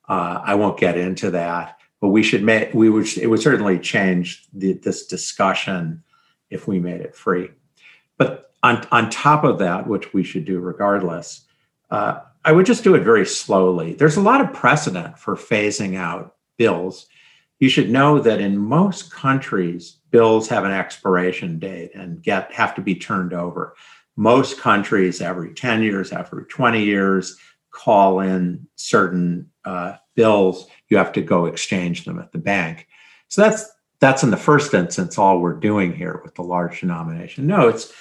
Uh, I won't get into that, but we should make we would it would certainly change the, this discussion if we made it free. But on on top of that, which we should do regardless, uh, I would just do it very slowly. There's a lot of precedent for phasing out bills. You should know that in most countries, bills have an expiration date and get have to be turned over. Most countries, every 10 years, every 20 years, call in certain uh, bills. You have to go exchange them at the bank. So that's that's in the first instance all we're doing here with the large denomination notes.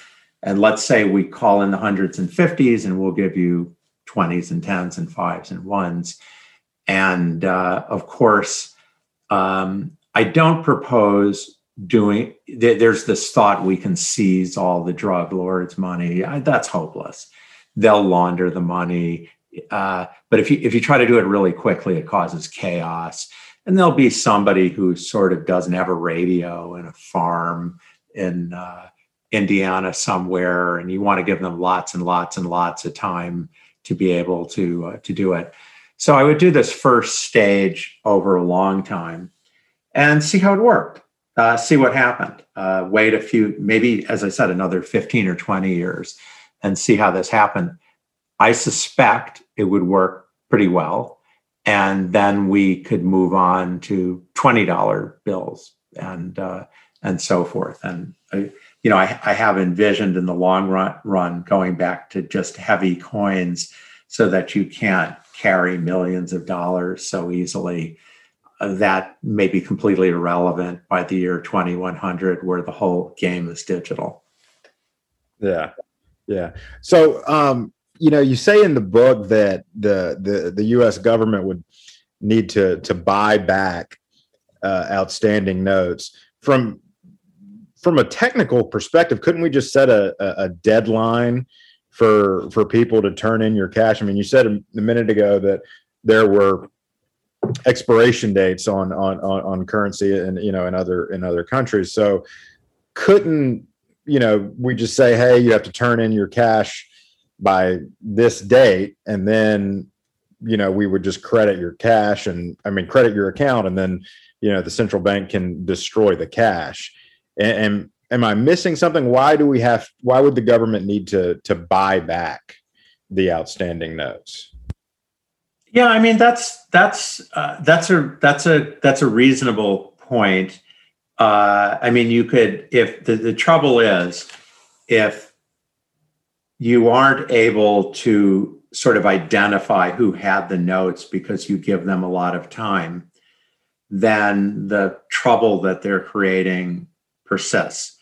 And let's say we call in the hundreds and fifties, and we'll give you 20s and 10s and fives and ones. And uh, of course, um, I don't propose doing, there's this thought we can seize all the drug lords' money. That's hopeless. They'll launder the money. Uh, but if you if you try to do it really quickly, it causes chaos. And there'll be somebody who sort of doesn't have a radio in a farm in uh, Indiana somewhere, and you want to give them lots and lots and lots of time to be able to uh, to do it. So I would do this first stage over a long time and see how it worked. Uh, see what happened. Uh, wait a few, maybe as I said, another fifteen or twenty years, and see how this happened. I suspect it would work pretty well, and then we could move on to twenty dollar bills and uh, and so forth. And I, you know, I, I have envisioned in the long run, run going back to just heavy coins so that you can't carry millions of dollars so easily. That may be completely irrelevant by the year 2100, where the whole game is digital. Yeah. Yeah. So, um, you know, you say in the book that the, the, the U.S. government would need to, to buy back uh, outstanding notes from from a technical perspective, couldn't we just set a, a deadline for for people to turn in your cash? I mean, you said a minute ago that there were expiration dates on, on on on currency and you know in other in other countries. So couldn't you know we just say, hey, you have to turn in your cash by this date, and then you know we would just credit your cash and I mean credit your account, and then you know the central bank can destroy the cash and, and am I missing something? Why do we have? Why would the government need to to buy back the outstanding notes? Yeah, I mean that's that's uh, that's a that's a that's a reasonable point. Uh, I mean, you could if the, the trouble is if you aren't able to sort of identify who had the notes because you give them a lot of time, then the trouble that they're creating persists.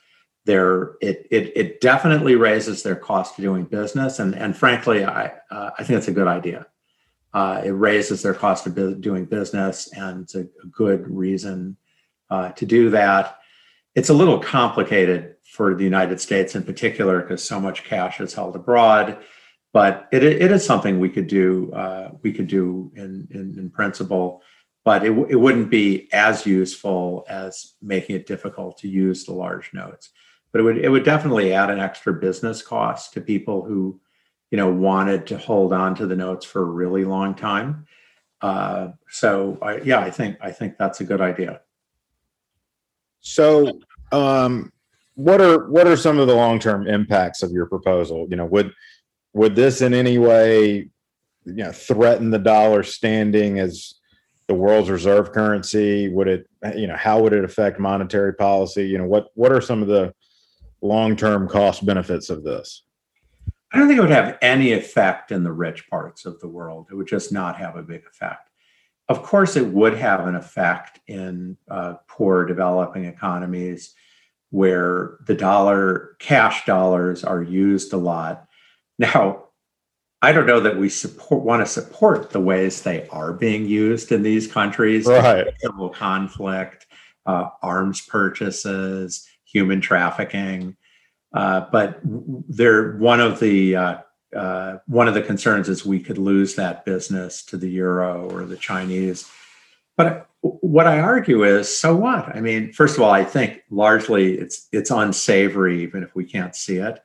There, it, it, it definitely raises their cost of doing business, and, and frankly, I, uh, I think it's a good idea. Uh, it raises their cost of doing business, and it's a, good reason uh, to do that. It's a little complicated for the United States in particular because so much cash is held abroad, but it, it is something we could do. Uh, we could do in, in, in principle but it, it wouldn't be as useful as making it difficult to use the large notes. But it would it would definitely add an extra business cost to people who, you know, wanted to hold on to the notes for a really long time. Uh, so I, yeah, I think I think that's a good idea. So, um, what are what are some of the long term impacts of your proposal? You know, would would this in any way, you know, threaten the dollar standing as the world's reserve currency? Would it, you know, how would it affect monetary policy? You know, what what are some of the long term cost benefits of this? I don't think it would have any effect in the rich parts of the world. It would just not have a big effect. Of course, it would have an effect in uh, poor developing economies where the dollar, cash dollars, are used a lot. Now, I don't know that we support want to support the ways they are being used in these countries. Right. Civil conflict, uh, arms purchases, human trafficking. Uh, but they're one of the uh, uh, one of the concerns is we could lose that business to the euro or the Chinese. But what I argue is, so what? I mean, first of all, I think largely it's it's unsavory, even if we can't see it.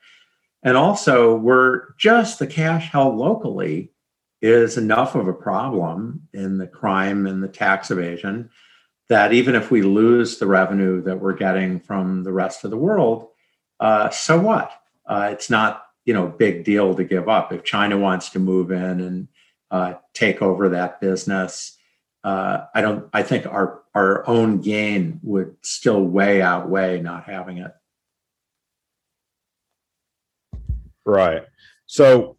And also, we're just the cash held locally is enough of a problem in the crime and the tax evasion that even if we lose the revenue that we're getting from the rest of the world, uh, so what? Uh, it's not you know big deal to give up if China wants to move in and uh, take over that business. Uh, I don't. I think our our own gain would still way outweigh not having it. Right. So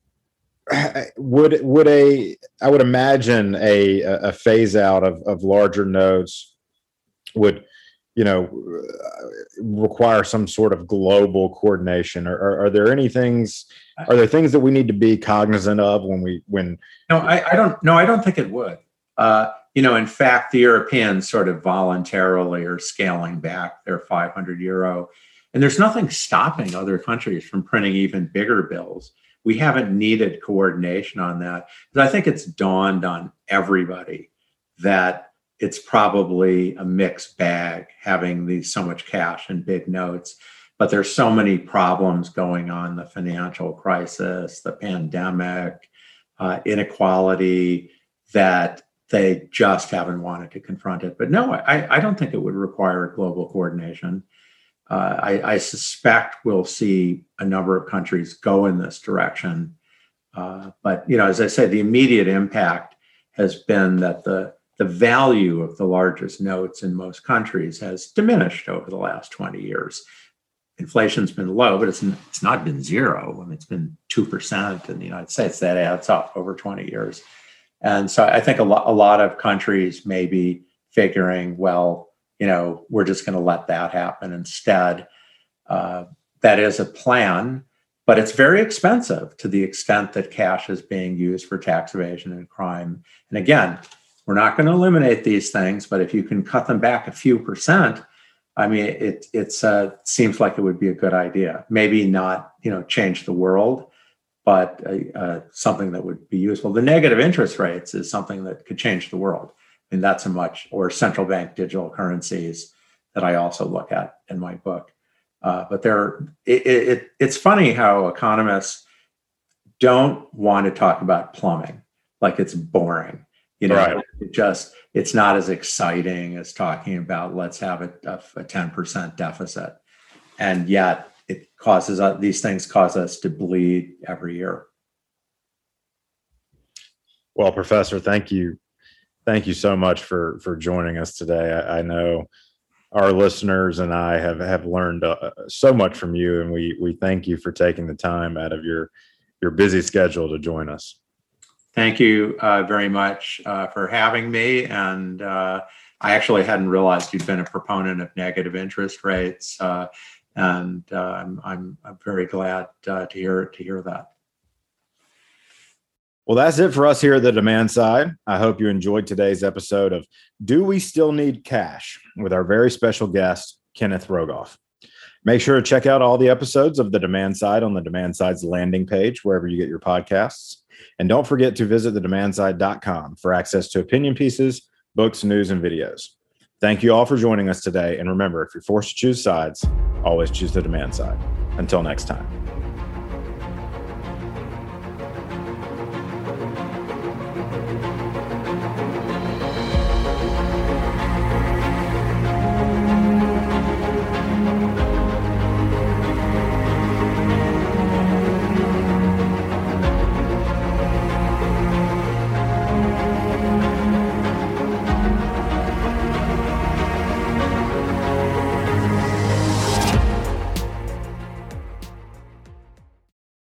would would a I would imagine a a phase out of of larger nodes would you know require some sort of global coordination? Or are, are, there any things are there things that we need to be cognizant of when we when no i, I don't no i don't think it would. Uh, you know in fact the europeans sort of voluntarily are scaling back their 500 euro. And there's nothing stopping other countries from printing even bigger bills. We haven't needed coordination on that. Because i think it's dawned on everybody that it's probably a mixed bag having these so much cash and big notes but there's so many problems going on the financial crisis the pandemic uh, inequality that they just haven't wanted to confront it. But no I, I don't think it would require global coordination. Uh, I, I, suspect we'll see a number of countries go in this direction. Uh, but you know as i said the immediate impact has been that the the value of the largest notes in most countries has diminished over the last 20 years. Inflation's been low, but it's, it's not been zero. I mean, it's been 2% in the United States. That adds up over 20 years. And so I think a lot, a lot of countries may be figuring, well, you know, we're just going to let that happen instead. Uh, that is a plan, but it's very expensive to the extent that cash is being used for tax evasion and crime. And again, we're not going to eliminate these things, but if you can cut them back a few percent, I mean, it it's uh, seems like it would be a good idea. Maybe not, you know, change the world, but uh, uh, something that would be useful. The negative interest rates is something that could change the world, and that's a much or central bank digital currencies that I also look at in my book. Uh, but there, it, it, it's funny how economists don't want to talk about plumbing, like it's boring you know, right. it just it's not as exciting as talking about let's have a, a, 10% deficit. And yet it causes uh, these things cause us to bleed every year. Well, Professor, thank you. Thank you so much for for joining us today. I, I know our listeners and I have have learned uh, so much from you, and we we thank you for taking the time out of your your busy schedule to join us. Thank you uh, very much uh, for having me. And uh, I actually hadn't realized you'd been a proponent of negative interest rates, uh, and uh, I'm, I'm very glad uh, to hear to hear that. Well, that's it for us here at the demand side. I hope you enjoyed today's episode of Do We Still Need Cash with our very special guest, Kenneth Rogoff. Make sure to check out all the episodes of the demand side on the demand side's landing page, wherever you get your podcasts. And don't forget to visit thedemandside.com for access to opinion pieces, books, news, and videos. Thank you all for joining us today. And remember, if you're forced to choose sides, always choose the demand side. Until next time.